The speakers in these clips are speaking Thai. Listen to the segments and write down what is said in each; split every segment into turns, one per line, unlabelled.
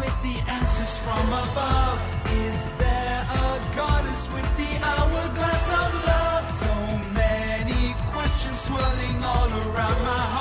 with the answers from above? Is there a goddess with the hourglass of love? So many questions swirling all around my heart.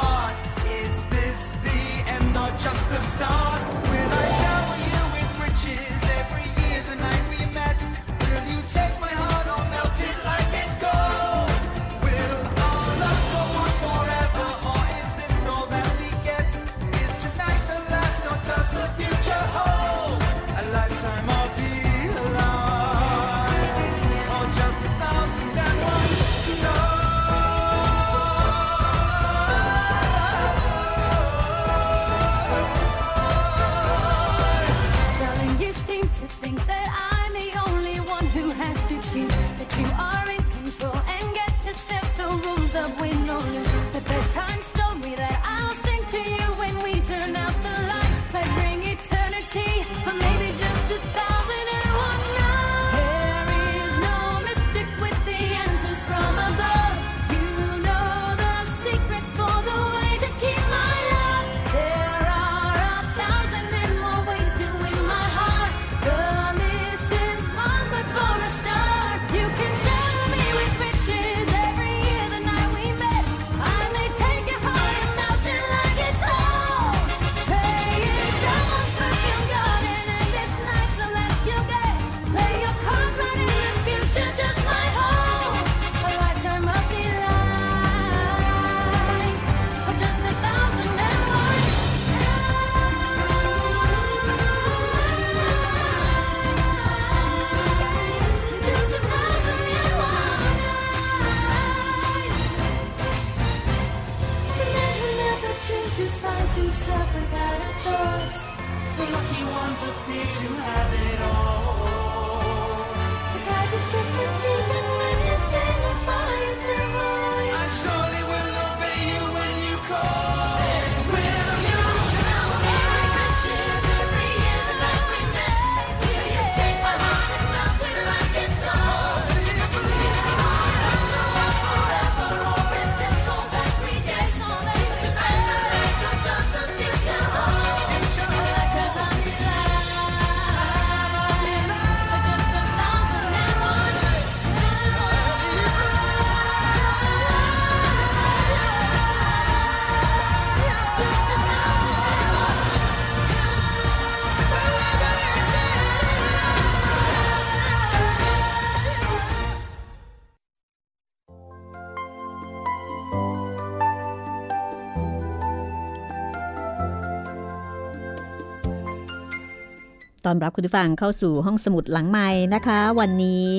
อนรับคุณผู้ฟังเข้าสู่ห้องสมุดหลังไมค์นะคะ วันนี้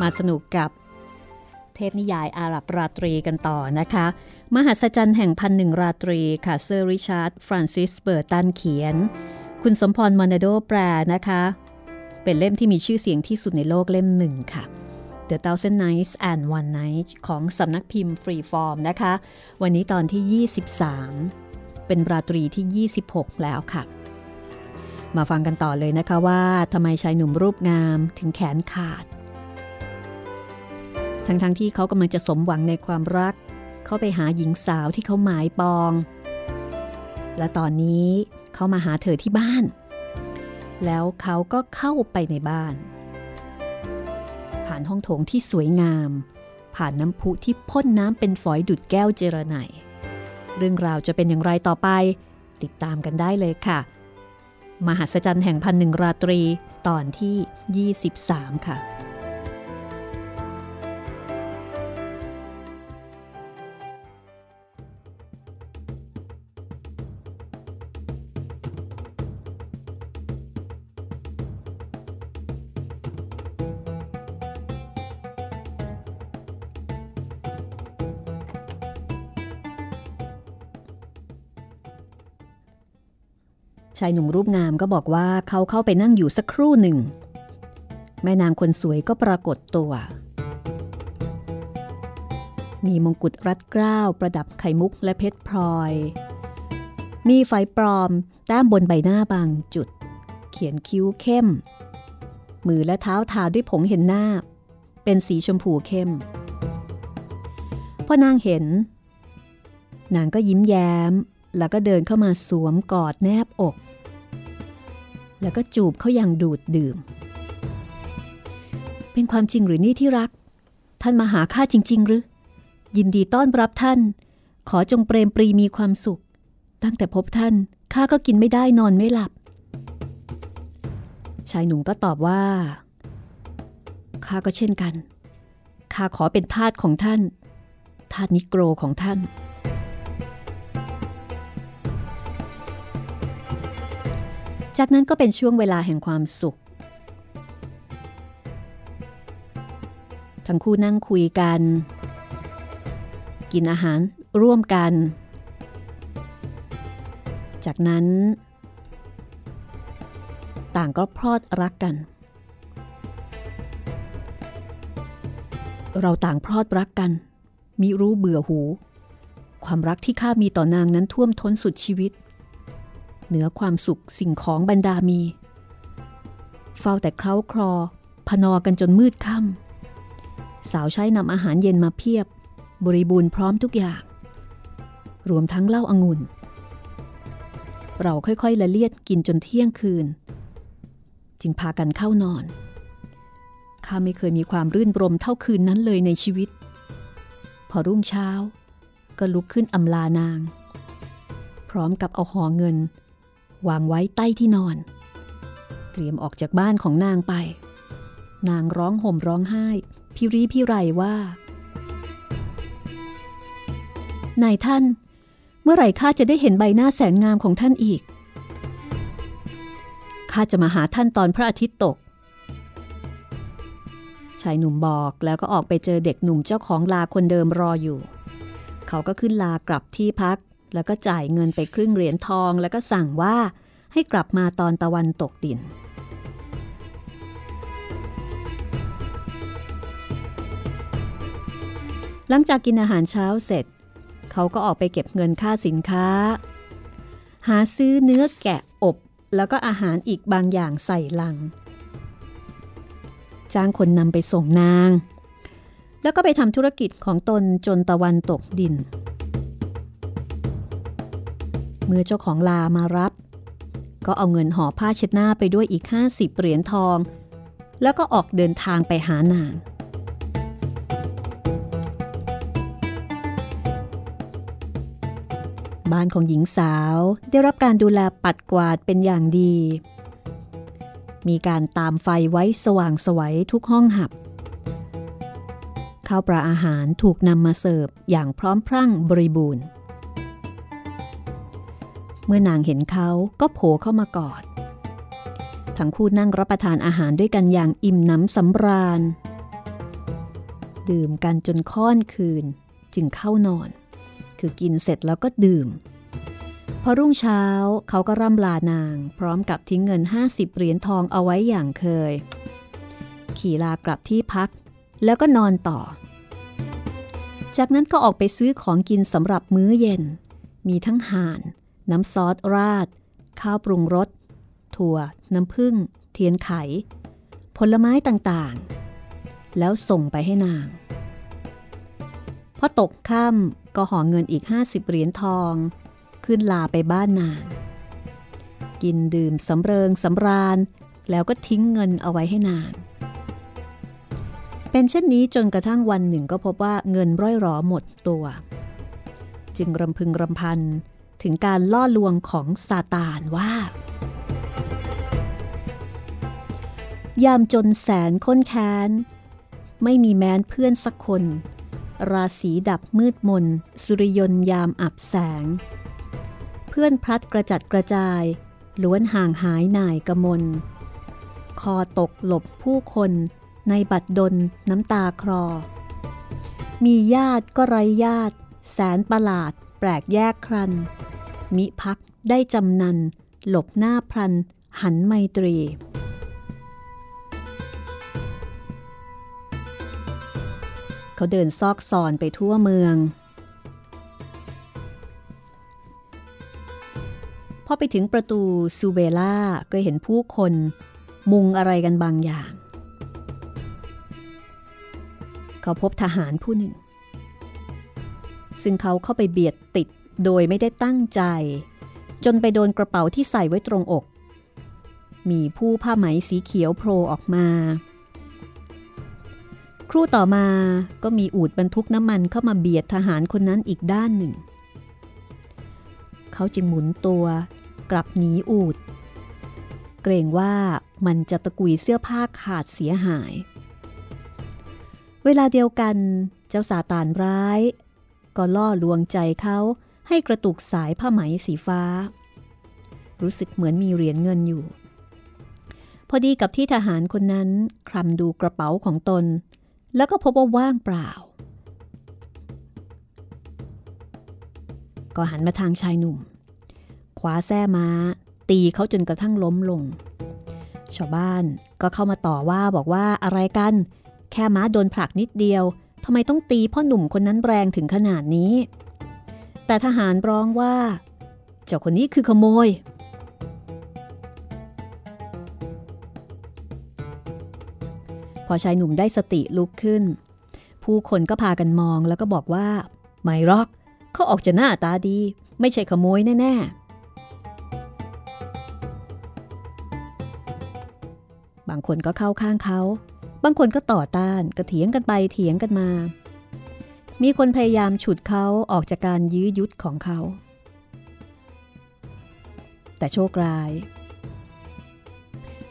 มาสนุกกับเทพนิยายอาหรับราตรีกันต่อนะคะ มหัศจรรย์แห่งพันหนึ่งราตรีค่ะเซอร์ริชาร์ดฟรานซิสเบอร์ตันเขียน คุณสมพรมอนโดแปลนะคะ เป็นเล่มที่มีชื่อเสียงที่สุดในโลกเล่มหนึ่งค่ะ The Thousand Nights and One Night ของสำนักพิมพ์ Freeform นะคะ วันนี้ตอนที่ 23 เป็นราตรีที่ 26 แล้วค่ะ มาฟังกันต่อเลยนะคะว่าทำไมชายหนุ่มรูปงามถึงแขนขาด ทั้งๆทที่เขากำลังจะสมหวังในความรัก เขาไปหาหญิงสาวที่เขาหมายปอง และตอนนี้เขามาหาเธอที่บ้าน แล้วเขาก็เข้าไปในบ้าน ผ่านห้องโถงที่สวยงาม ผ่านน้ำพุที่พ่นน้ำเป็นฝอยดุดแก้วเจรไนเรื่องราวจะเป็นอย่างไรต่อไป ติดตามกันได้เลยค่ะ มหัศจรรย์แห่งพันหนึ่งราตรีตอนที่ 23 ค่ะายหนุ่มรูปงามก็บอกว่าเขาเข้าไปนั่งอยู่สักครู่หนึ่ง แม่นางคนสวยก็ปรากฏตัว มีมงกุฎรัดเกล้าประดับไข่มุกและเพชรพลอย มีไฟปลอมแต้มบนใบหน้าบางจุด เขียนคิ้วเข้ม มือและเท้าทาด้วยผงเห็นหน้า เป็นสีชมพูเข้ม พอนางเห็น นางก็ยิ้มแย้มแล้วก็เดินเข้ามาสวมกอดแนบอก แล้วก็จูบเขาอย่างดูดดื่ม เป็นความจริงหรือนี่ที่รัก ท่านมาหาข้าจริง ๆ หรือ ยินดีต้อนรับท่าน ขอจงเปรมปรีมีความสุข ตั้งแต่พบท่านข้าก็กินไม่ได้นอนไม่หลับ ชายหนุ่มก็ตอบว่าข้าก็เช่นกันข้าขอเป็นทาสของท่าน ทาสนิโกรของท่าน จากนั้นก็เป็นช่วงเวลาแห่งความสุข ทั้งคู่นั่งคุยกัน กินอาหารร่วมกัน จากนั้น ต่างก็พรอดรักกัน เราต่างพรอดรักกัน มิรู้เบื่อหู ความรักที่ข้ามีต่อนางนั้นท่วมท้นสุดชีวิต เหนือความสุขสิ่งของบรรดามี เฝ้าแต่เคล้าคลอ พนอกันจนมืดค่ำสาวใช้นำอาหารเย็นมาเพียบ บริบูรณ์พร้อมทุกอย่าง รวมทั้งเหล้าอางุ่น เราค่อยๆละเลียดกินจนเที่ยงคืน จึงพากันเข้านอนข้าไม่เคยมีความรื่นรมเท่าคืนนั้นเลยในชีวิต พอรุ่งเช้า ก็ลุกขึ้นอำลานาง พร้อมกับเอาห่อเงิน วางไว้ใต้ที่นอน เตรียมออกจากบ้านของนางไป นางร้องห่มร้องไห้ พิรีพิไรว่านายท่าน เมื่อไหร่ข้าจะได้เห็นใบหน้าแสนงามของท่านอีกข้าจะมาหาท่านตอนพระอาทิตย์ตก ชายหนุ่มบอกแล้วก็ออกไปเจอเด็กหนุ่มเจ้าของลาคนเดิมรออยู่ เขาก็ขึ้นลากลับที่พัก แล้วก็จ่ายเงินไปครึ่งเหรียญทอง แล้วก็สั่งว่าให้กลับมาตอนตะวันตกดิน หลังจากกินอาหารเช้าเสร็จ เขาก็ออกไปเก็บเงินค่าสินค้า หาซื้อเนื้อแกะอบ แล้วก็อาหารอีกบางอย่างใส่ลัง จ้างคนนำไปส่งนาง แล้วก็ไปทำธุรกิจของตนจนตะวันตกดิน เมื่อเจ้าของลามารับ ก็เอาเงินห่อผ้าเช็ดหน้าไปด้วยอีก 50 เหรียญทอง แล้วก็ออกเดินทางไปหานางบ้านของหญิงสาวได้รับการดูแลปัดกวาดเป็นอย่างดี มีการตามไฟไว้สว่างสวัยทุกห้องหับ ข้าวปลาอาหารถูกนำมาเสิร์ฟอย่างพร้อมพรั่งบริบูรณ์ เมื่อนางเห็นเขาก็โผล่เข้ามากอด ทั้งคู่นั่งรับประทานอาหารด้วยกันอย่างอิ่มหนำสำราญ ดื่มกันจนค่อนคืนจึงเข้านอน คือกินเสร็จแล้วก็ดื่ม พอรุ่งเช้าเขาก็ร่ำลานาง พร้อมกับทิ้งเงิน 50 เหรียญทองเอาไว้อย่างเคย ขี่ลากลับที่พัก แล้วก็นอนต่อ จากนั้นก็ออกไปซื้อของกินสำหรับมื้อเย็น มีทั้งห่าน น้ำซอสราด ข้าวปรุงรส ถั่ว น้ำผึ้ง เทียนไข ผลไม้ต่างๆ แล้วส่งไปให้นาง พอตกค่ำก็ห่อเงินอีก 50 เหรียญทอง ขึ้นลาไปบ้านนาง กินดื่มสำเริงสำราญ แล้วก็ทิ้งเงินเอาไว้ให้นาง เป็นเช่นนี้จนกระทั่งวันหนึ่งก็พบว่าเงินร่อยหรอหมดตัว จึงรำพึงรำพัน ถึงการล่อลวงของซาตานว่า ยามจนแสนค้นแค้น ไม่มีแม้นเพื่อนสักคน ราศีดับมืดมน สุริยนยามอับแสง เพื่อนพลัดกระจัดกระจายล้วนห่างหายหน่ายกระมน คอตกหลบผู้คนในบัดดลน้ำตาคลอ มีญาติก็ไร้ญาติ แสนประหลาดแปลกแยกครัน มิพักได้จำนัน หลบหน้าพลัน หันไมตรี เขาเดินซอกซอนไปทั่วเมือง พอไปถึงประตูซูเบล่าก็เห็นผู้คน มุงอะไรกันบางอย่าง เขาพบทหารผู้หนึ่ง ซึ่งเขาเข้าไปเบียดติด โดยไม่ได้ตั้งใจ จนไปโดนกระเป๋าที่ใส่ไว้ตรงอก มีผู้ผ้าไหมสีเขียวโผล่ออกมา ครู่ต่อมาก็มีอูดบรรทุกน้ำมันเข้ามาเบียดทหารคนนั้นอีกด้านหนึ่ง เขาจึงหมุนตัวกลับหนีอูด เกรงว่ามันจะตะกุยเสื้อผ้าขาดเสียหาย เวลาเดียวกันเจ้าซาตานร้าย ก็ล่อลวงใจเขา ให้กระตุกสายผ้าไหมสีฟ้า รู้สึกเหมือนมีเหรียญเงินอยู่ พอดีกับที่ทหารคนนั้นคลำดูกระเป๋าของตน แล้วก็พบว่าว่างเปล่า ก็หันมาทางชายหนุ่มคว้าแส้ม้า ตีเขาจนกระทั่งล้มลง ชาวบ้านก็เข้ามาต่อว่าบอกว่าอะไรกัน แค่ม้าโดนผลักนิดเดียวทำไมต้องตีพ่อหนุ่มคนนั้นแรงถึงขนาดนี้ แต่ทหารร้องว่า เจ้าคนนี้คือขโมย พอชายหนุ่มได้สติลุกขึ้น ผู้คนก็พากันมองแล้วก็บอกว่า ไม่รอกเขาออกจะหน้าตาดี ไม่ใช่ขโมยแน่ ๆ บางคนก็เข้าข้างเขา บางคนก็ต่อต้านก็เถียงกันไปเถียงกันมา มีคนพยายามฉุดเขาออกจากการยื้อยุดของเขา แต่โชคร้าย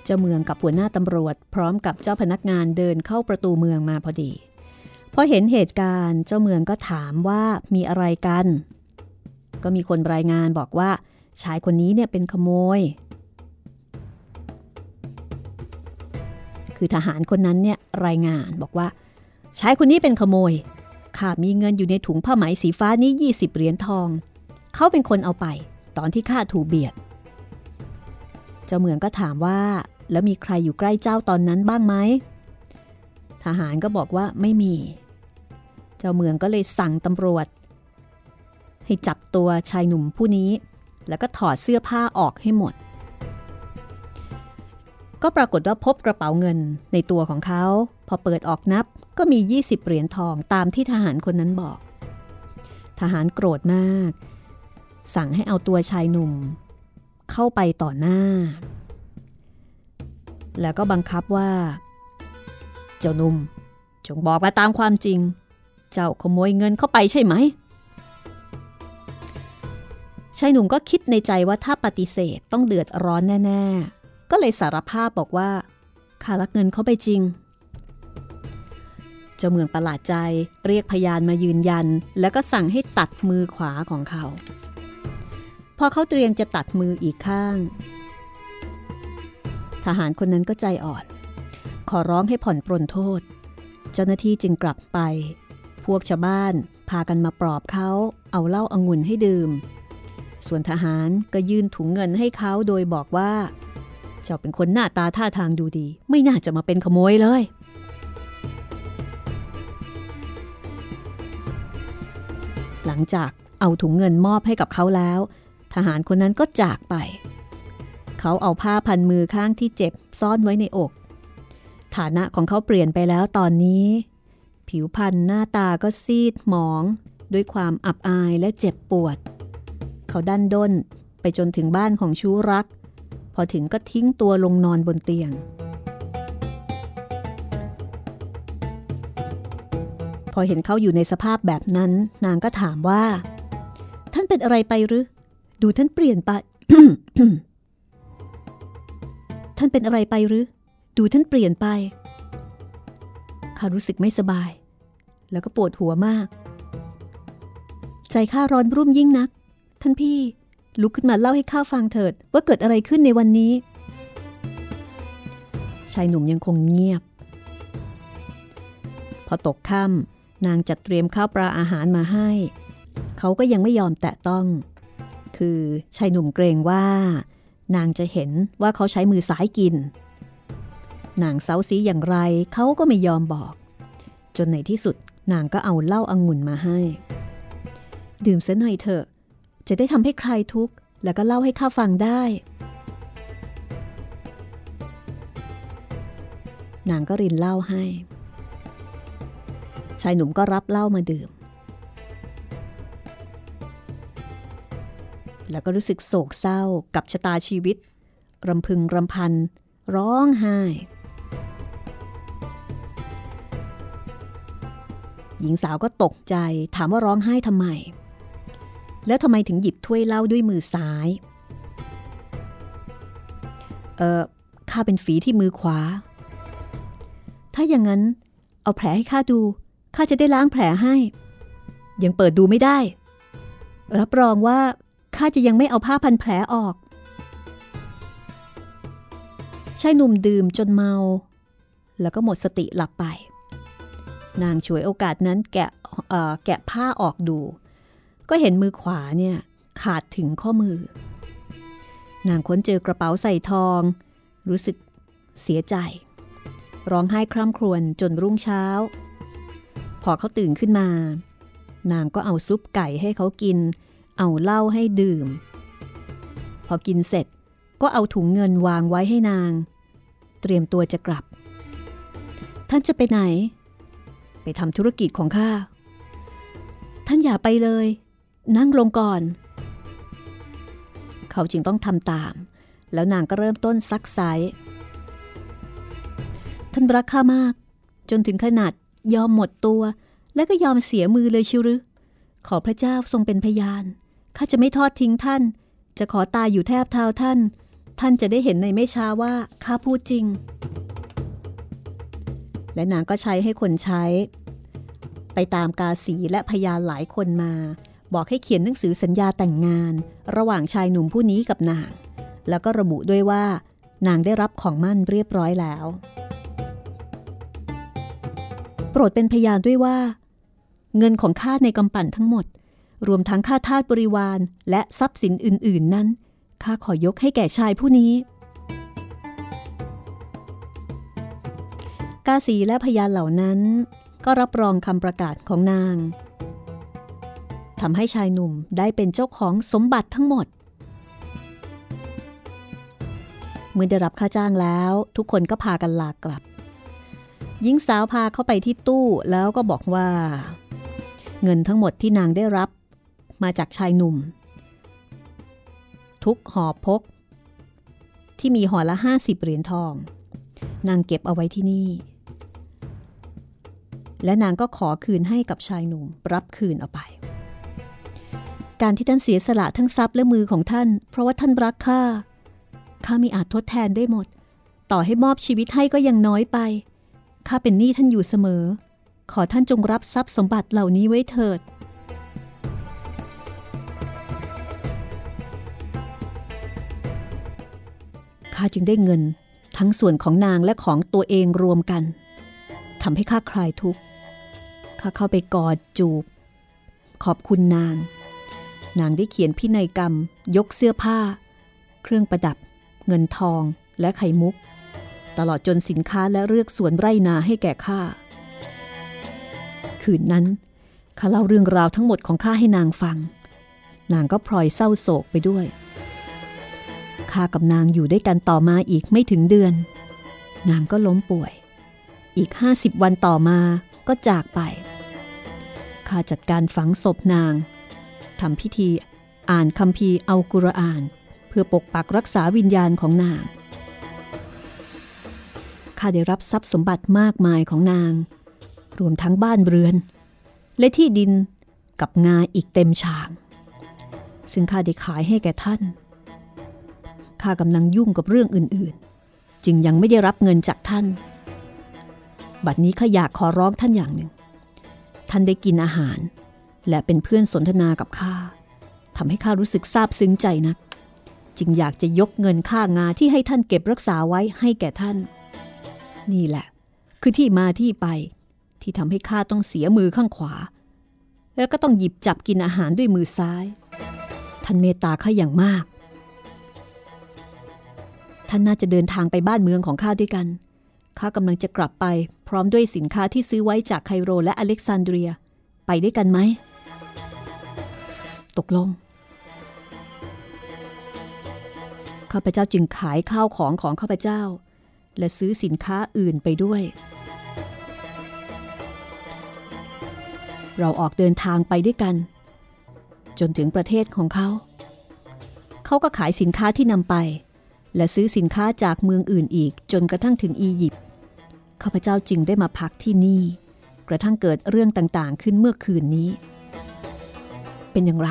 เจ้าเมืองกับหัวหน้าตำรวจ พร้อมกับเจ้าพนักงานเดินเข้าประตูเมืองมาพอดี พอเห็นเหตุการณ์เจ้าเมืองก็ถามว่ามีอะไรกัน ก็มีคนรายงานบอกว่า ชายคนนี้เนี่ยเป็นขโมย คือทหารคนนั้นเนี่ยรายงานบอกว่าชายคนนี้เป็นขโมย ข้ามีเงินอยู่ในถุงผ้าไหมสีฟ้านี้ 20 เหรียญทอง เขาเป็นคนเอาไป ตอนที่ข้าถูกเบียด เจ้าเมืองก็ถามว่า แล้วมีใครอยู่ใกล้เจ้าตอนนั้นบ้างไหม ทหารก็บอกว่าไม่มี เจ้าเมืองก็เลยสั่งตำรวจ ให้จับตัวชายหนุ่มผู้นี้ แล้วก็ถอดเสื้อผ้าออกให้หมด ก็ปรากฏว่าพบกระเป๋าเงินในตัวของเขา พอเปิดออกนับก็มี 20 เหรียญทองตามที่ทหารคนนั้นบอก ทหารโกรธมาก สั่งให้เอาตัวชายหนุ่ม เข้าไปต่อหน้า แล้วก็บังคับว่า เจ้าหนุ่ม จงบอกมาตามความจริง เจ้าขโมยเงินเข้าไปใช่ไหมชายหนุ่มก็คิดในใจว่าถ้าปฏิเสธต้องเดือดร้อนแน่ ๆ ก็เลยสารภาพบอกว่าข้าลักเงินเขาไปจริง เจ้าเมืองประหลาดใจเรียกพยานมายืนยัน แล้วก็สั่งให้ตัดมือขวาของเขา พอเขาเตรียมจะตัดมืออีกข้าง ทหารคนนั้นก็ใจอ่อน ขอร้องให้ผ่อนปรนโทษ เจ้าหน้าที่จึงกลับไป พวกชาวบ้านพากันมาปลอบเขาเอาเหล้าอางุ่นให้ดื่ม ส่วนทหารก็ยื่นถุงเงินให้เขาโดยบอกว่า เจ้าเป็นคนหน้าตาท่าทางดูดี ไม่น่าจะมาเป็นขโมยเลย หลังจากเอาถุงเงินมอบให้กับเขาแล้ว ทหารคนนั้นก็จากไป เขาเอาผ้าพันมือข้างที่เจ็บซ่อนไว้ในอก ฐานะของเขาเปลี่ยนไปแล้วตอนนี้ ผิวพรรณหน้าตาก็ซีดหมอง ด้วยความอับอายและเจ็บปวด เขาดันด้นไปจนถึงบ้านของชู้รัก พอถึงก็ทิ้งตัวลงนอนบนเตียง พอเห็นเขาอยู่ในสภาพแบบนั้น นางก็ถามว่า ท่านเป็นอะไรไปหรือ ดูท่านเปลี่ยนไป ท่านเป็นอะไรไปหรือ ดูท่านเปลี่ยนไปข้ารู้สึกไม่สบาย แล้วก็ปวดหัวมาก ใจข้าร้อนรุ่มยิ่งนัก ท่านพี่ ลุกขึ้นมาเล่าให้ข้าฟังเถิด ว่าเกิดอะไรขึ้นในวันนี้ ชายหนุ่มยังคงเงียบ พอตกค่ำนางจัดเตรียมข้าวปลาอาหารมาให้ เขาก็ยังไม่ยอมแตะต้อง คือชายหนุ่มเกรงว่า นางจะเห็นว่าเขาใช้มือซ้ายกิน นางเซาซีอย่างไรเขาก็ไม่ยอมบอก จนในที่สุดนางก็เอาเหล้าอางุ่นมาให้ ดื่มซะหน่อยเถอะ จะได้ทำให้ใครทุกข์แล้วก็เล่าให้ข้าฟังได้ นางก็รินเหล้าให้ ชายหนุ่มก็รับเหล้ามาดื่ม แล้วก็รู้สึกโศกเศร้ากับชะตาชีวิต รำพึงรำพัน ร้องไห้ หญิงสาวก็ตกใจถามว่าร้องไห้ทำไม แล้วทำไมถึงหยิบถ้วยเหล้าด้วยมือซ้าย เออข้าเป็นฝีที่มือขวา ถ้าอย่างนั้น เอาแผลให้ข้าดู ข้าจะได้ล้างแผลให้ ยังเปิดดูไม่ได้ รับรองว่าข้าจะยังไม่เอาผ้าพันแผลออกชายหนุ่มดื่มจนเมา แล้วก็หมดสติหลับไป นางฉวยโอกาสนั้นแกะแกะผ้าออกดู ก็เห็นมือขวาเนี่ยขาดถึงข้อมือ นางค้นเจอกระเป๋าใส่ทอง รู้สึกเสียใจ ร้องไห้คร่ำครวญจนรุ่งเช้า พอเขาตื่นขึ้นมา นางก็เอาซุปไก่ให้เขากิน เอาเหล้าให้ดื่ม พอกินเสร็จก็เอาถุงเงินวางไว้ให้นาง เตรียมตัวจะกลับ ท่านจะไปไหน ไปทำธุรกิจของข้า ท่านอย่าไปเลย นั่งลงก่อน เขาจึงต้องทำตาม แล้วนางก็เริ่มต้นซักไซท่านรักข้ามาก จนถึงขนาดยอมหมดตัว และก็ยอมเสียมือเลยชิวหรือ ขอพระเจ้าทรงเป็นพยาน ข้าจะไม่ทอดทิ้งท่าน จะขอตายอยู่แทบเท้าท่าน ท่านจะได้เห็นในไม่ช้าว่าข้าพูดจริง และนางก็ใช้ให้คนใช้ ไปตามกาสีและพยานหลายคนมา บอกให้เขียนหนังสือสัญญาแต่งงาน ระหว่างชายหนุ่มผู้นี้กับนาง แล้วก็ระบุด้วยว่า นางได้รับของมั่นเรียบร้อยแล้ว โปรดเป็นพยานด้วยว่า เงินของข้าในกำปั่นทั้งหมด รวมทั้งค่าทาสบริวารและทรัพย์สินอื่น ๆ นั้นข้าขอยกให้แก่ชายผู้นี้กาสีและพยานเหล่านั้น ก็รับรองคำประกาศของนาง ทำให้ชายหนุ่มได้เป็นเจ้าของสมบัติทั้งหมด เมื่อได้รับค่าจ้างแล้ว ทุกคนก็พากันลากลับ หญิงสาวพาเข้าไปที่ตู้แล้วก็บอกว่า เงินทั้งหมดที่นางได้รับ มาจากชายหนุ่ม ทุกหอพก ที่มีห่อละ50เหรียญทอง นางเก็บเอาไว้ที่นี่และนางก็ขอคืนให้กับชายหนุ่มรับคืนเอาไป การที่ท่านเสียสละทั้งทรัพย์และมือของท่าน เพราะว่าท่านรักข้าข้ามีอาจทดแทนได้หมด ต่อให้มอบชีวิตให้ก็ยังน้อยไปข้าเป็นหนี้ท่านอยู่เสมอ ขอท่านจงรับทรัพย์สมบัติเหล่านี้ไว้เถิด ข้าจึงได้เงินทั้งส่วนของนางและของตัวเองรวมกันทำให้ข้าคลายทุกข์ ข้าเข้าไปกอดจูบ ขอบคุณนาง นางได้เขียนพินัยกรรม ยกเสื้อผ้า เครื่องประดับ เงินทองและไข่มุก ตลอดจนสินค้าและเลือกสวนไร่นาให้แก่ข้า คืนนั้นข้าเล่าเรื่องราวทั้งหมดของข้าให้นางฟัง นางก็พลอยเศร้าโศกไปด้วยข้ากับนางอยู่ด้วยกันต่อมาอีกไม่ถึงเดือน นางก็ล้มป่วย อีกห้าสิบวันต่อมาก็จากไปข้าจัดการฝังศพนาง ทำพิธีอ่านคำพีเอากุรอาน เพื่อปกปักรักษาวิญญาณของนาง ข้าได้รับทรัพย์สมบัติมากมายของนาง รวมทั้งบ้านเรือน และที่ดินกับงาอีกเต็มชางซึ่งข้าได้ขายให้แก่ท่าน ข้ากำลังยุ่งกับเรื่องอื่นๆ จึงยังไม่ได้รับเงินจากท่าน บัดนี้ข้าอยากขอร้องท่านอย่างหนึ่ง ท่านได้กินอาหาร และเป็นเพื่อนสนทนากับข้าทำให้ข้ารู้สึกซาบซึ้งใจนัก จึงอยากจะยกเงินค่างาที่ให้ท่านเก็บรักษาไว้ให้แก่ท่าน นี่แหละ คือที่มาที่ไป ที่ทำให้ข้าต้องเสียมือข้างขวา แล้วก็ต้องหยิบจับกินอาหารด้วยมือซ้าย ท่านเมตตาข้าอย่างมาก ท่านน่าจะเดินทางไปบ้านเมืองของข้าด้วยกันข้ากำลังจะกลับไป พร้อมด้วยสินค้าที่ซื้อไว้จากไคโรและอเล็กซานเดรีย ไปด้วยกันไหม ตกลง ข้าพเจ้าจึงขายข้าวของของข้าพเจ้า และซื้อสินค้าอื่นไปด้วย เราออกเดินทางไปด้วยกัน จนถึงประเทศของเขา เขาก็ขายสินค้าที่นำไป และซื้อสินค้าจากเมืองอื่นอีกจนกระทั่งถึงอียิปต์ข้าพเจ้าจึงได้มาพักที่นี่ กระทั่งเกิดเรื่องต่างๆ ขึ้นเมื่อคืนนี้ เป็นอย่างไร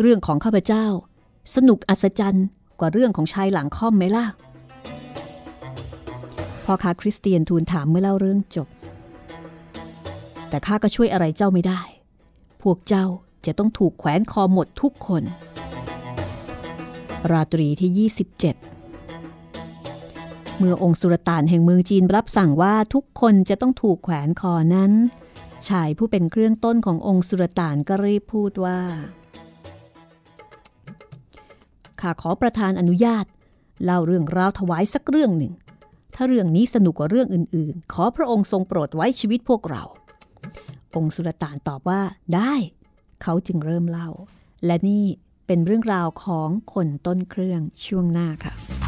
เรื่องของข้าพเจ้า สนุกอัศจรรย์กว่าเรื่องของชายหลังค่อมไหมล่ะพ่อค้าคริสเตียนทูลถามเมื่อเล่าเรื่องจบ แต่ข้าก็ช่วยอะไรเจ้าไม่ได้ พวกเจ้าจะต้องถูกแขวนคอหมดทุกคน ราตรีที่ 27 เมื่อองค์สุรต่านแห่งเมืองจีนรับสั่งว่าทุกคนจะต้องถูกแขวนคอนั้น ชายผู้เป็นเครื่องต้นขององค์สุรต่านก็รีบพูดว่าข้าขอประธานอนุญาต เล่าเรื่องราวถวายสักเรื่องหนึ่ง ถ้าเรื่องนี้สนุกกว่าเรื่องอื่นๆ ขอพระองค์ทรงโปรดไว้ชีวิตพวกเรา องค์สุรต่านตอบว่าได้ เขาจึงเริ่มเล่า และนี่เป็นเรื่องราวของคนต้นเครื่องช่วงหน้าค่ะ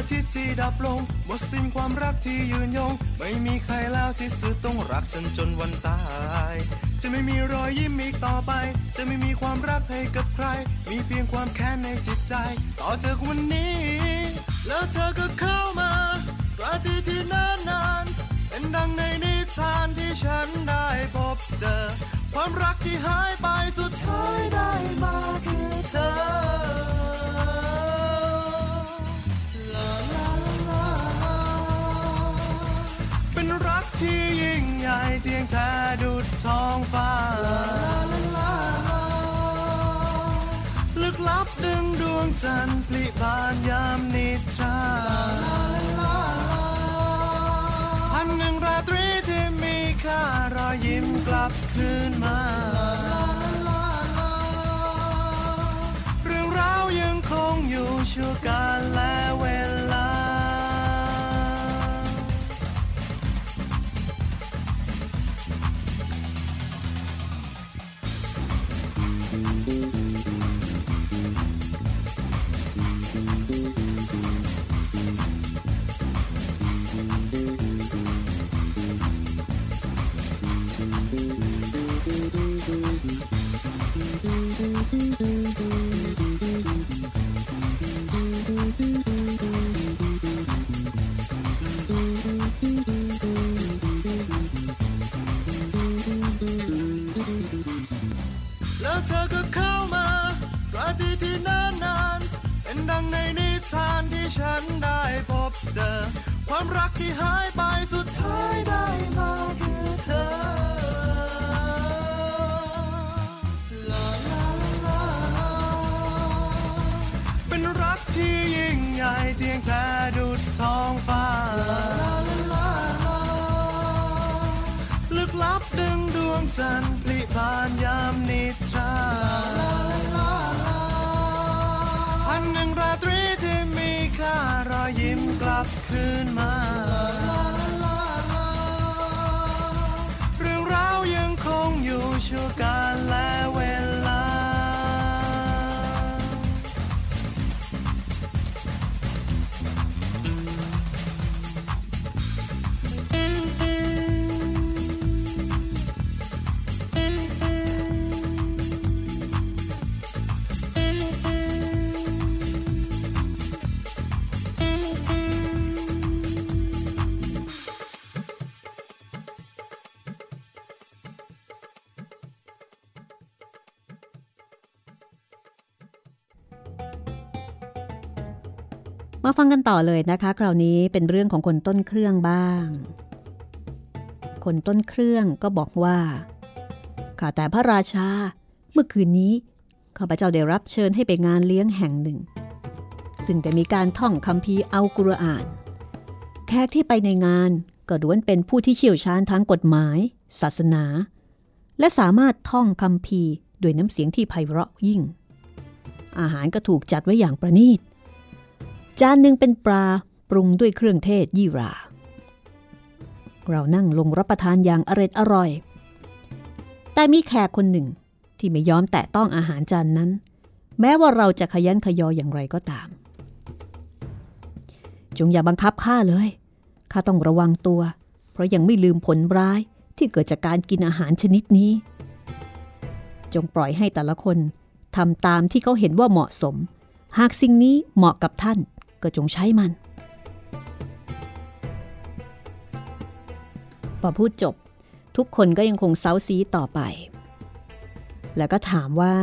อาทิตย์ที่ดับลงหมดสิ้นความรักที่ยืนยง ไม่มีใครแล้วที่สุดต้องรักฉันจนวันตาย จะไม่มีรอยยิ้มอีกต่อไป จะไม่มีความรักให้กับใคร มีเพียงความแค้นในจิตใจ ต่อจากวันนี้ แล้วเธอก็เข้ามาตราตรีที่นานนานๆเป็นดังในนิทานที่ฉันได้พบเจอ ความรักที่หายไปสุดท้ายได้มาคือเธอ ที่ยิ่งใหญ่เทียงแท้ดุดท้องฟ้า ลึกลับดึงดวงจันทร์ปลิบานยามนิทราพันหนึ่งราตรีที่มีค่ารอยยิ้มกลับคืนมา เรื่องราวยังคงอยู่ชั่วการและเวลา แล้วเธอก็เข้ามาราตรีที่นานนานๆเป็นดังในนิทานที่ฉันได้พบเจอ ความรักที่หาย ด มาฟังกัน
ต่อเลยนะคะ คราวนี้เป็นเรื่องของคนต้นเครื่องบ้าง คนต้นเครื่องก็บอกว่า ข้าแต่พระราชา เมื่อคืนนี้ข้าพเจ้าได้รับเชิญให้ไปงานเลี้ยงแห่งหนึ่ง ซึ่งได้มีการท่องคัมภีร์อัลกุรอาน แขกที่ไปในงานก็ล้วนเป็นผู้ที่เชี่ยวชาญทางกฎหมาย ศาสนา และสามารถท่องคำพีด้วยน้ำเสียงที่ไพเราะยิ่ง อาหารก็ถูกจัดไว้อย่างประณีต จานหนึ่งเป็นปลาปรุงด้วยเครื่องเทศยี่รา เรานั่งลงรับประทานอย่างอร็ดอร่อย แต่มีแขกคนหนึ่งที่ไม่ยอมแตะต้องอาหารจานนั้น แม้ว่าเราจะขยันขยออย่างไรก็ตาม จงอย่าบังคับข้าเลยข้าต้องระวังตัว เพราะยังไม่ลืมผลร้ายที่เกิดจากการกินอาหารชนิดนี้ จงปล่อยให้แต่ละคนทำตามที่เขาเห็นว่าเหมาะสม หากสิ่งนี้เหมาะกับท่าน ก็จงใช้มันพอพูดจบ ทุกคนก็ยังคงเซาซีต่อไป แล้วก็ถามว่า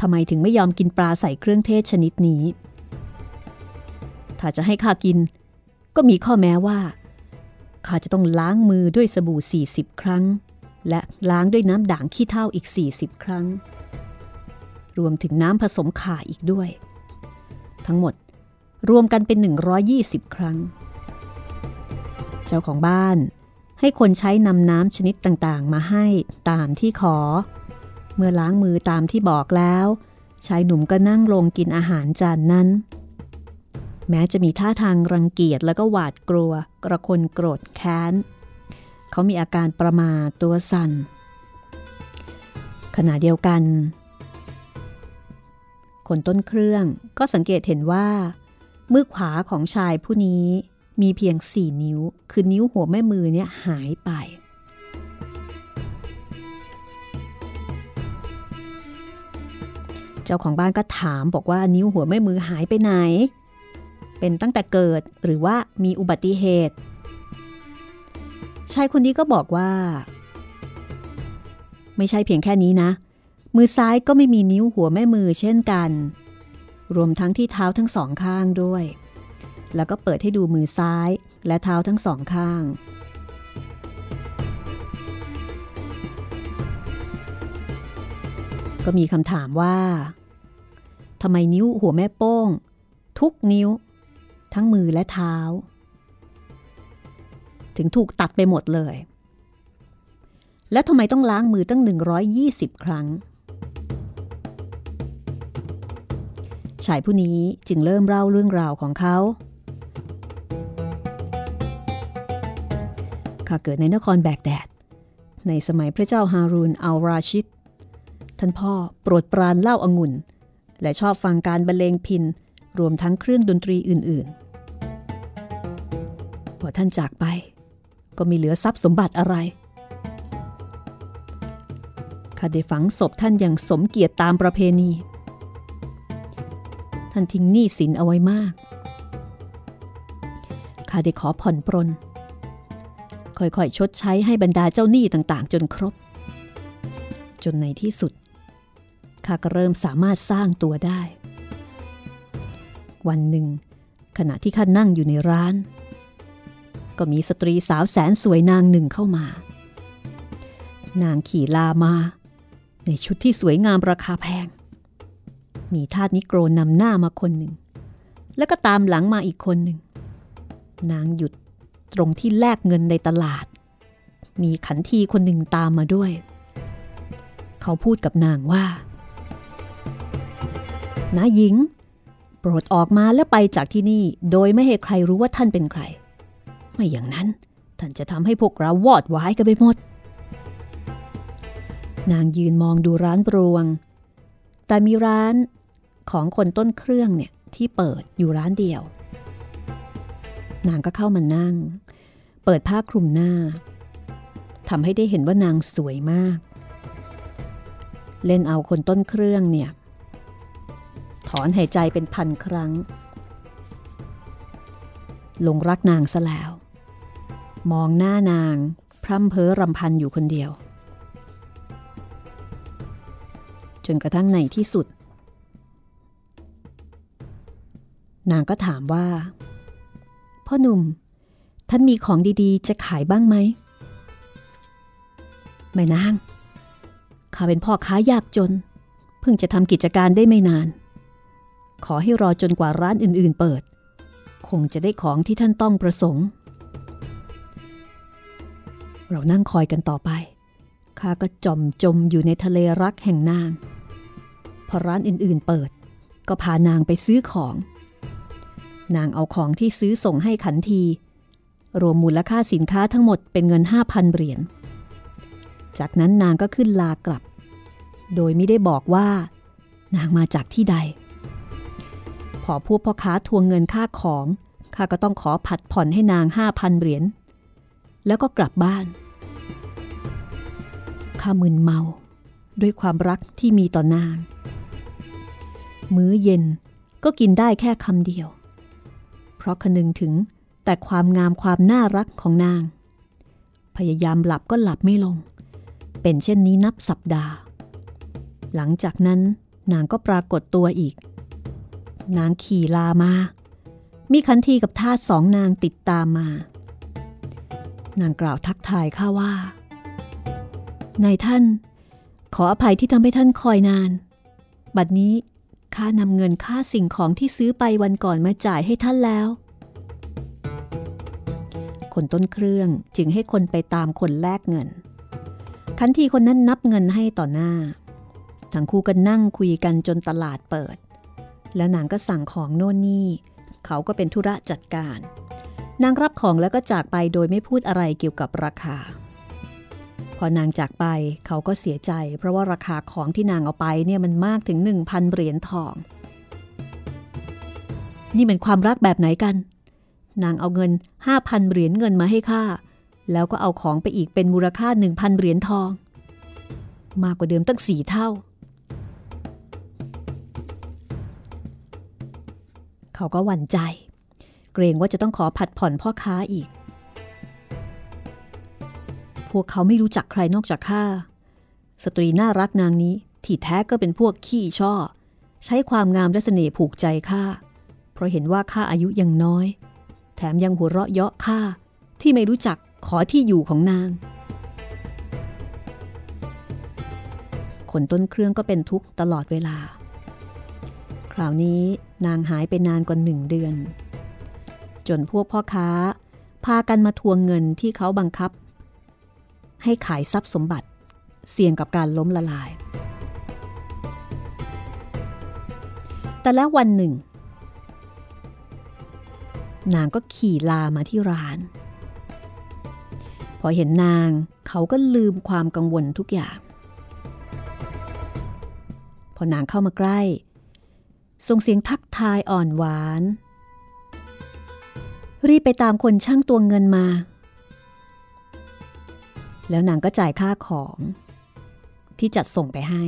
ทำไมถึงไม่ยอมกินปลาใส่เครื่องเทศชนิดนี้ ถ้าจะให้ข้ากิน ก็มีข้อแม้ว่าข้าจะต้องล้างมือด้วยสบู่ 40 ครั้ง และล้างด้วยน้ำด่างขี้เถ้าอีก 40 ครั้ง รวมถึงน้ำผสมข่าอีกด้วย ทั้งหมด รวมกันเป็น 120 ครั้ง เจ้าของบ้านให้คนใช้นำน้ำชนิดต่างๆ มาให้ตามที่ขอ เมื่อล้างมือตามที่บอกแล้วชายหนุ่มก็นั่งลงกินอาหารจานนั้น แม้จะมีท่าทางรังเกียจแล้วก็หวาดกลัว กระคนโกรธแค้น เขามีอาการประมาตัวสัน่น ขณะเดียวกัน คนต้นเครื่องก็สังเกตเห็นว่า มือขวาของชายผู้นี้มีเพียงสี่นิ้ว คือนิ้วหัวแม่มือเนี่ยหายไป เจ้าของบ้านก็ถามบอกว่านิ้วหัวแม่มือหายไปไหน เป็นตั้งแต่เกิดหรือว่ามีอุบัติเหตุ ชายคนนี้ก็บอกว่า ไม่ใช่เพียงแค่นี้นะ มือซ้ายก็ไม่มีนิ้วหัวแม่มือเช่นกัน รวมทั้งที่เท้าทั้งสองข้างด้วย แล้วก็เปิดให้ดูมือซ้ายและเท้าทั้งสองข้าง ก็มีคำถามว่าทำไมนิ้วหัวแม่โป้ง ทุกนิ้ว ทั้งมือและเท้า ถึงถูกตัดไปหมดเลย และทำไมต้องล้างมือตั้ง 120 ครั้ง ชายผู้นี้จึงเริ่มเล่าเรื่องราวของเขา ข้าเกิดในนครแบกแดด ในสมัยพระเจ้าฮารูนอัลราชิด ท่านพ่อโปรดปรานเล่าองุ่น และชอบฟังการบรรเลงพิน รวมทั้งเครื่องดนตรีอื่น ๆ พอท่านจากไป ก็มีเหลือทรัพย์สมบัติอะไรข้าได้ฝังศพท่านอย่างสมเกียรติตามประเพณี ท่านทิ้งหนี้สินเอาไว้มาก ข้าได้ขอผ่อนปรน ค่อยๆ ชดใช้ให้บรรดาเจ้าหนี้ต่างๆ จนครบ จนในที่สุด ข้าก็เริ่มสามารถสร้างตัวได้ วันหนึ่ง ขณะที่ข้านั่งอยู่ในร้าน ก็มีสตรีสาวแสนสวยนางหนึ่งเข้ามา นางขี่ลามา ในชุดที่สวยงามราคาแพง มีทาสนิโกรนำหน้ามาคนหนึ่ง แล้วก็ตามหลังมาอีกคนหนึ่ง นางหยุดตรงที่แลกเงินในตลาด มีขันทีคนหนึ่งตามมาด้วย เขาพูดกับนางว่านาหญิง โปรดออกมาแล้วไปจากที่นี่โดยไม่ให้ใครรู้ว่าท่านเป็นใคร ไม่อย่างนั้น ท่านจะทำให้พวกเราวอดวายกันไปหมด นางยืนมองดูร้านปรวง แต่มีร้าน ของคนต้นเครื่องเนี่ยที่เปิดอยู่ร้านเดียว นางก็เข้ามานั่ง เปิดผ้าคลุมหน้าทำให้ได้เห็นว่านางสวยมาก เล่นเอาคนต้นเครื่องเนี่ยถอนหายใจเป็นพันครั้งหลงรักนางซะแล้ว มองหน้านาง พร่ำเพ้อรำพันอยู่คนเดียว จนกระทั่งในที่สุด นางก็ถามว่า พ่อหนุ่ม ท่านมีของดีๆ จะขายบ้างไหมแม่นางข้าเป็นพ่อค้ายากจน เพิ่งจะทำกิจการได้ไม่นาน ขอให้รอจนกว่าร้านอื่นๆเปิด คงจะได้ของที่ท่านต้องประสงค์ เรานั่งคอยกันต่อไปข้าก็จมจมอยู่ในทะเลรักแห่งนาง พอร้านอื่นๆเปิด ก็พานางไปซื้อของ นางเอาของที่ซื้อส่งให้ขันที รวมมูลค่าสินค้าทั้งหมดเป็นเงิน 5,000 เหรียญ จากนั้นนางก็ขึ้นลากลับ โดยไม่ได้บอกว่า นางมาจากที่ใด พอพวกพ่อค้าทวงเงินค่าของข้าก็ต้องขอผัดผ่อนให้นาง 5,000 เหรียญ แล้วก็กลับบ้านข้ามึนเมาด้วยความรักที่มีต่อนาง มื้อเย็นก็กินได้แค่คำเดียว ราะคนึงถึงแต่ความงามความน่ารักของนาง พยายามหลับก็หลับไม่ลง เป็นเช่นนี้นับสัปดาห์ หลังจากนั้นนางก็ปรากฏตัวอีก นางขี่ลามา มีขันทีกับท่าสสองนางติดตามมา นางกล่าวทักทายข้าว่านายท่าน ขออภัยที่ทำให้ท่านคอยนาน บัดนี้ ข้านำเงินค่าสิ่งของที่ซื้อไปวันก่อนมาจ่ายให้ท่านแล้ว คนต้นเครื่องจึงให้คนไปตามคนแลกเงิน คันทีคนนั้นนับเงินให้ต่อหน้า ทั้งคู่ก็นั่งคุยกันจนตลาดเปิด แล้วนางก็สั่งของโน่นนี่ เขาก็เป็นธุระจัดการ นางรับของแล้วก็จากไปโดยไม่พูดอะไรเกี่ยวกับราคา พอนางจากไปเขาก็เสียใจ เพราะว่าราคาของที่นางเอาไปเนี่ยมันมากถึง 1,000 เหรียญทอง นี่เป็นความรักแบบไหนกัน นางเอาเงิน 5,000 เหรียญเงินมาให้ข้าแล้วก็เอาของไปอีกเป็นมูลค่า 1,000 เหรียญทอง มากกว่าเดิมตั้งสี่เท่า เขาก็หวั่นใจ เกรงว่าจะต้องขอผัดผ่อนพ่อค้าอีก พวกเขาไม่รู้จักใครนอกจากข้า สตรีน่ารักนางนี้ที่แท้ก็เป็นพวกขี้ช่อ ใช้ความงามและเสน่ห์ผูกใจข้า เพราะเห็นว่าข้าอายุยังน้อย แถมยังหัวเราะเยาะข้าที่ไม่รู้จักขอที่อยู่ของนาง คนต้นเครื่องก็เป็นทุกข์ตลอดเวลา คราวนี้นางหายไปนานกว่าหนึ่งเดือน จนพวกพ่อค้า พากันมาทวงเงินที่เขาบังคับ ให้ขายทรัพย์สมบัติ เสี่ยงกับการล้มละลาย แต่แล้ววันหนึ่ง นางก็ขี่ลามาที่ร้าน พอเห็นนางเขาก็ลืมความกังวลทุกอย่าง พอนางเข้ามาใกล้ส่งเสียงทักทายอ่อนหวาน รีบไปตามคนช่างตัวเงินมา แล้วนางก็จ่ายค่าของที่จัดส่งไปให้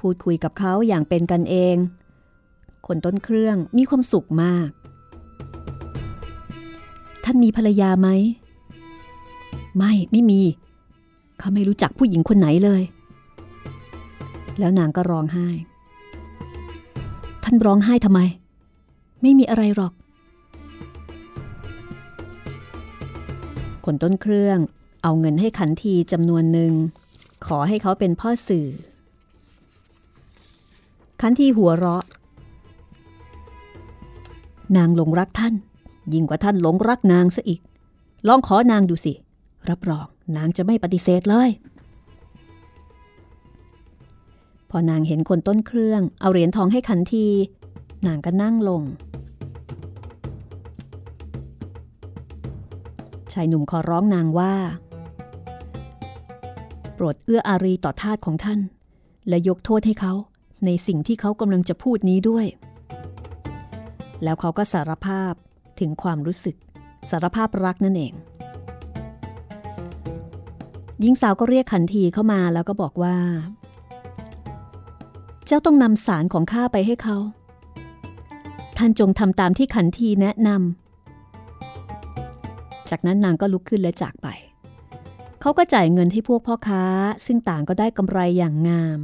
พูดคุยกับเขาอย่างเป็นกันเอง คนต้นเครื่องมีความสุขมาก ท่านมีภรรยาไหม ไม่ไม่มี เขาไม่รู้จักผู้หญิงคนไหนเลย แล้วนางก็ร้องไห้ ท่านร้องไห้ทำไม ไม่มีอะไรหรอก คนต้นเครื่อง เอาเงินให้ขันทีจำนวนหนึ่ง ขอให้เขาเป็นพ่อสื่อ ขันทีหัวเราะ นางหลงรักท่าน ยิ่งกว่าท่านหลงรักนางซะอีก ลองขอนางดูสิ รับรองนางจะไม่ปฏิเสธเลย พอนางเห็นคนต้นเครื่อง เอาเหรียญทองให้ขันที นางก็นั่งลงชายหนุ่มขอร้องนางว่า โปรดเอื้ออารีต่อทาสของท่าน และยกโทษให้เขาในสิ่งที่เขากำลังจะพูดนี้ด้วย แล้วเขาก็สารภาพถึงความรู้สึก สารภาพรักนั่นเอง หญิงสาวก็เรียกขันทีเข้ามาแล้วก็บอกว่า เจ้าต้องนำสารของข้าไปให้เขา ท่านจงทำตามที่ขันทีแนะนำจากนั้นนางก็ลุกขึ้นและจากไป เขาก็จ่ายเงินให้พวกพ่อค้า ซึ่งต่างก็ได้กำไรอย่างงาม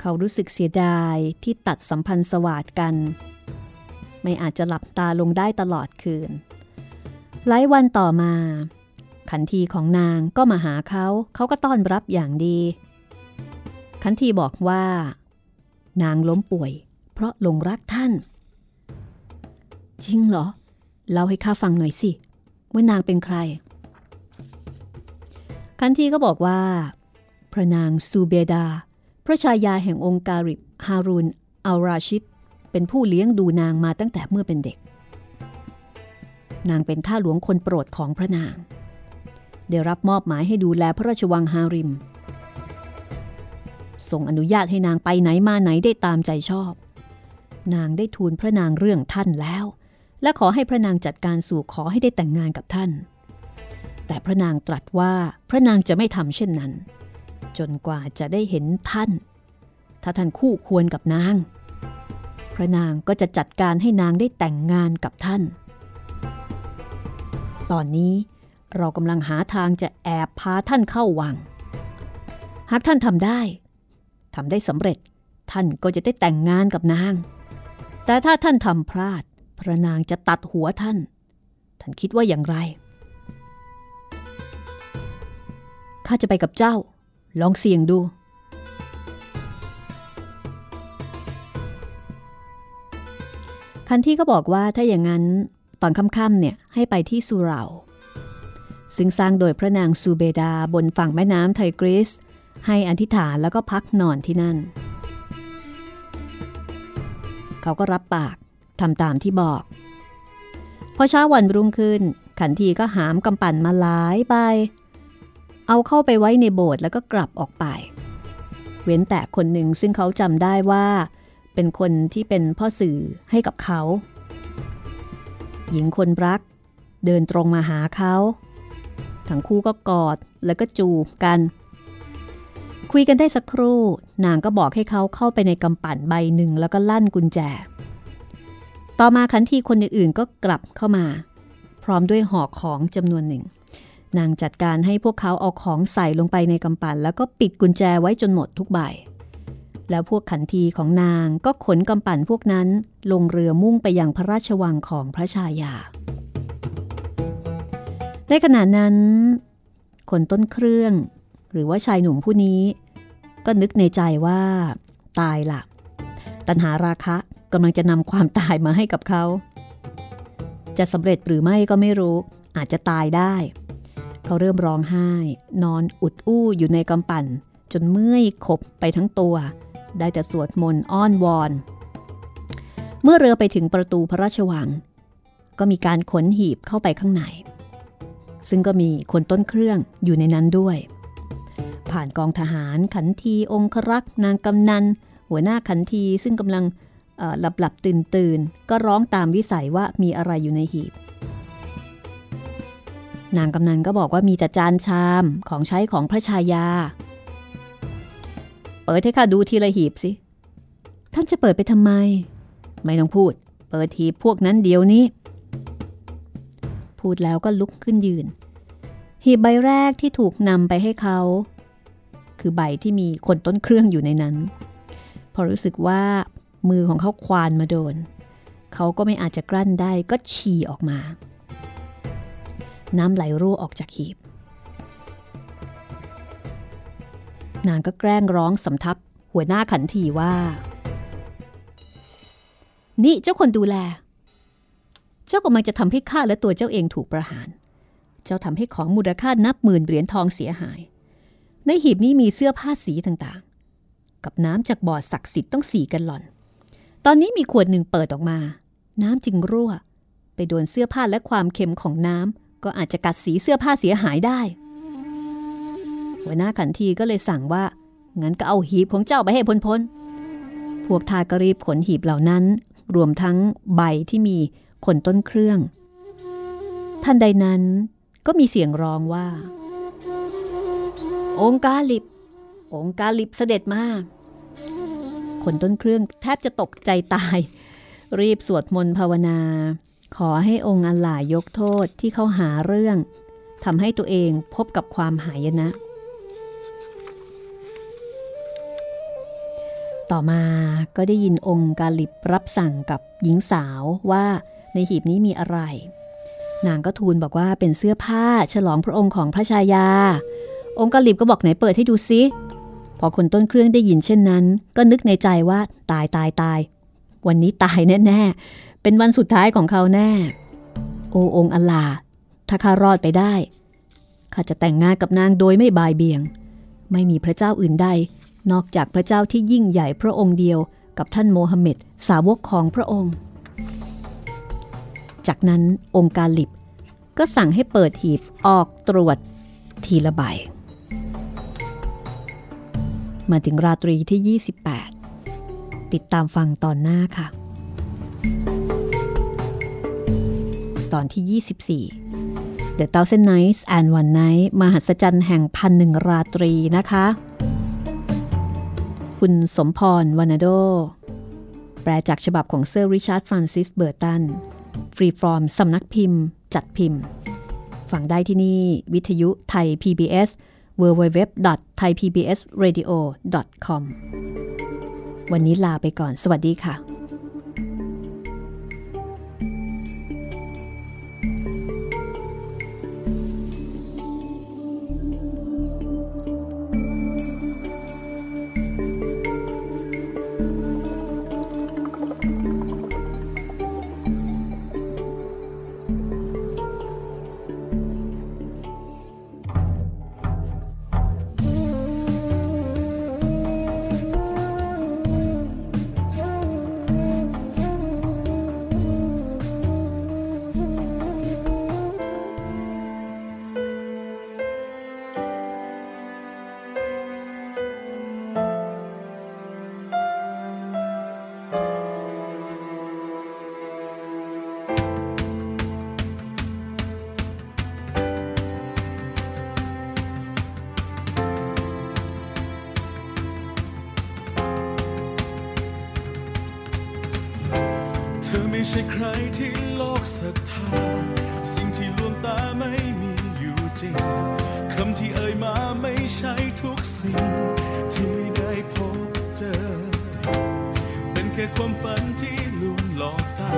เขารู้สึกเสียดายที่ตัดสัมพันธ์สวาดกัน ไม่อาจจะหลับตาลงได้ตลอดคืน หลายวันต่อมา ขันทีของนางก็มาหาเขาเขาก็ต้อนรับอย่างดี ขันทีบอกว่า นางล้มป่วย เพราะหลงรักท่าน จริงเหรอ เล่าให้ข้าฟังหน่อยสิ ว่านางเป็นใคร คันทีก็บอกว่า พระนางซูเบดา พระชายาแห่งองค์การิบฮารุนอัลราชิดเป็นผู้เลี้ยงดูนางมาตั้งแต่เมื่อเป็นเด็ก นางเป็นข้าหลวงคนโปรดของพระนาง ได้รับมอบหมายให้ดูแลพระราชวังฮาริมทรงอนุญาตให้นางไปไหนมาไหนได้ตามใจชอบ นางได้ทูลพระนางเรื่องท่านแล้ว และขอให้พระนางจัดการสู่ขอให้ได้แต่งงานกับท่าน แต่พระนางตรัสว่าพระนางจะไม่ทำเช่นนั้น จนกว่าจะได้เห็นท่าน ถ้าท่านคู่ควรกับนาง พระนางก็จะจัดการให้นางได้แต่งงานกับท่าน ตอนนี้เรากำลังหาทางจะแอบพาท่านเข้าวัง หากท่านทำได้ทำได้สำเร็จ ท่านก็จะได้แต่งงานกับนาง แต่ถ้าท่านทำพลาด พระนางจะตัดหัวท่าน ท่านคิดว่าอย่างไร ข้าจะไปกับเจ้า ลองเสี่ยงดู คันที่ก็บอกว่าถ้าอย่างนั้นตอนค่ำๆเนี่ยให้ไปที่สุเหราซึ่งสร้างโดยพระนางซูเบดาบนฝั่งแม่น้ำไทกริส ให้อธิษฐานแล้วก็พักนอนที่นั่น เขาก็รับปากทำตามที่บอก พอเช้าวันรุ่งขึ้น ขันทีก็หามกำปั่นมาหลายใบ เอาเข้าไปไว้ในโบสถ์แล้วก็กลับออกไป เว้นแต่คนหนึ่งซึ่งเขาจำได้ว่า เป็นคนที่เป็นพ่อสื่อให้กับเขา หญิงคนรัก เดินตรงมาหาเขา ทั้งคู่ก็กอดแล้วก็จูบกัน คุยกันได้สักครู่ นางก็บอกให้เขาเข้าไปในกำปั่นใบหนึ่งแล้วก็ลั่นกุญแจ ต่อมาขันทีคนอื่นๆก็กลับเข้ามา พร้อมด้วยห่อของจำนวนหนึ่ง นางจัดการให้พวกเขาเอาของใส่ลงไปในกำปั่น แล้วก็ปิดกุญแจไว้จนหมดทุกใบ แล้วพวกขันทีของนางก็ขนกำปั่นพวกนั้นลงเรือมุ่งไปยังพระราชวังของพระชายา ในขณะนั้น คนต้นเครื่อง หรือว่าชายหนุ่มผู้นี้ ก็นึกในใจว่า ตายละตัณหาราคะกำลังจะนำความตายมาให้กับเขา จะสำเร็จหรือไม่ก็ไม่รู้ อาจจะตายได้ เขาเริ่มร้องไห้ นอนอุดอู้อยู่ในกำปั่น จนเมื่อยขบไปทั้งตัว ได้แต่สวดมนต์อ้อนวอน เมื่อเรือไปถึงประตูพระราชวัง ก็มีการขนหีบเข้าไปข้างใน ซึ่งก็มีคนต้นเครื่องอยู่ในนั้นด้วย ผ่านกองทหารขันทีองครักษ์นางกำนัน หัวหน้าขันทีซึ่งกำลังหลับหลับตื่นตื่นก็ร้องตามวิสัยว่ามีอะไรอยู่ในหีบ นางกำนันก็บอกว่ามีแต่จานชามของใช้ของพระชายา เปิดให้ข้าดูทีละหีบสิ ท่านจะเปิดไปทำไม ไม่ต้องพูด เปิดหีบพวกนั้นเดียวนี้ พูดแล้วก็ลุกขึ้นยืน หีบใบแรกที่ถูกนำไปให้เขา คือใบที่มีคนต้นเครื่องอยู่ในนั้น พอรู้สึกว่ามือของเขาควานมาโดน เขาก็ไม่อาจจะกลั้นได้ก็ฉี่ออกมา น้ำไหลรั่วออกจากหีบ นางก็แกล้งร้องสำทับหัวหน้าขันทีว่า นี่เจ้าคนดูแล เจ้ากำลังจะทำให้ข้าและตัวเจ้าเองถูกประหาร เจ้าทำให้ของมูลค่านับหมื่นเหรียญทองเสียหาย ในหีบนี้มีเสื้อผ้าสีต่างๆ กับน้ำจากบ่อศักดิ์สิทธิ์ต้องสีกันหล่อน ตอนนี้มีขวดหนึ่งเปิดออกมา น้ำจึงรั่ว ไปโดนเสื้อผ้าและความเค็มของน้ำ ก็อาจจะกัดสีเสื้อผ้าเสียหายได้ หัวหน้าขันทีก็เลยสั่งว่า งั้นก็เอาหีบของเจ้าไปให้พ้นพ้นพวกทาก็รีบขนหีบเหล่านั้น รวมทั้งใบที่มีขนต้นเครื่อง ท่านใดนั้นก็มีเสียงร้องว่า องค์กาลิบ องค์กาลิบเสด็จมาคนต้นเครื่องแทบจะตกใจตาย รีบสวดมนต์ภาวนา ขอให้องค์อัลลายกโทษที่เขาหาเรื่องทำให้ตัวเองพบกับความหายนะ ต่อมาก็ได้ยินองค์กาลิบรับสั่งกับหญิงสาวว่าในหีบนี้มีอะไร นางก็ทูลบอกว่าเป็นเสื้อผ้าฉลองพระองค์ของพระชายา องค์กาลิบก็บอกไหนเปิดให้ดูซิพอคนต้นเครื่องได้ยินเช่นนั้น ก็นึกในใจว่าตายตายตาย วันนี้ตายแน่ๆ เป็นวันสุดท้ายของเขาแน่ โอองอลลา ถ้าข้ารอดไปได้ ข้าจะแต่งงานกับนางโดยไม่บายเบี่ยง ไม่มีพระเจ้าอื่นใด นอกจากพระเจ้าที่ยิ่งใหญ่พระองค์เดียวกับท่านโมฮัมเหม็ดสาวกของพระองค์ จากนั้นองค์การลิบก็สั่งให้เปิดหีบออกตรวจทีละใบ มาถึงราตรีที่ 28 ติดตามฟังตอนหน้าค่ะ ตอนที่ 24 The Thousand Nights and One Night มหัศจรรย์แห่งพันหนึ่งราตรีนะคะ คุณสมพรวานาโด แปลจากฉบับของเซอร์ริชาร์ดฟรานซิสเบอร์ตัน ฟรีฟอร์มสำนักพิมพ์ จัดพิมพ์ ฟังได้ที่นี่ วิทยุไทย PBS www.thaipbsradio.com วันนี้ลาไปก่อน สวัสดีค่ะ
แค่ความฝันที่ลวงหลอกตา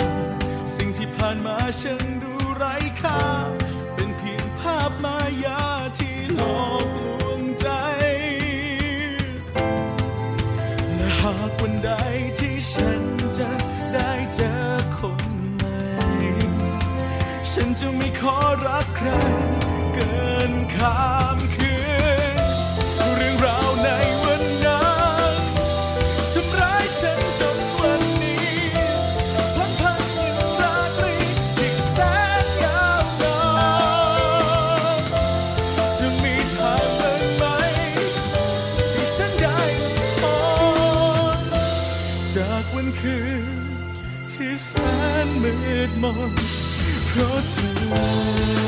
สิ่งที่ผ่านมาฉันดูไร้ค่า เป็นเพียงภาพมายาที่หลอกลวงใจ และหากวันใดที่ฉันจะได้เจอคนใหม่ ฉันจะไม่ขอรักใครเกินข้าะ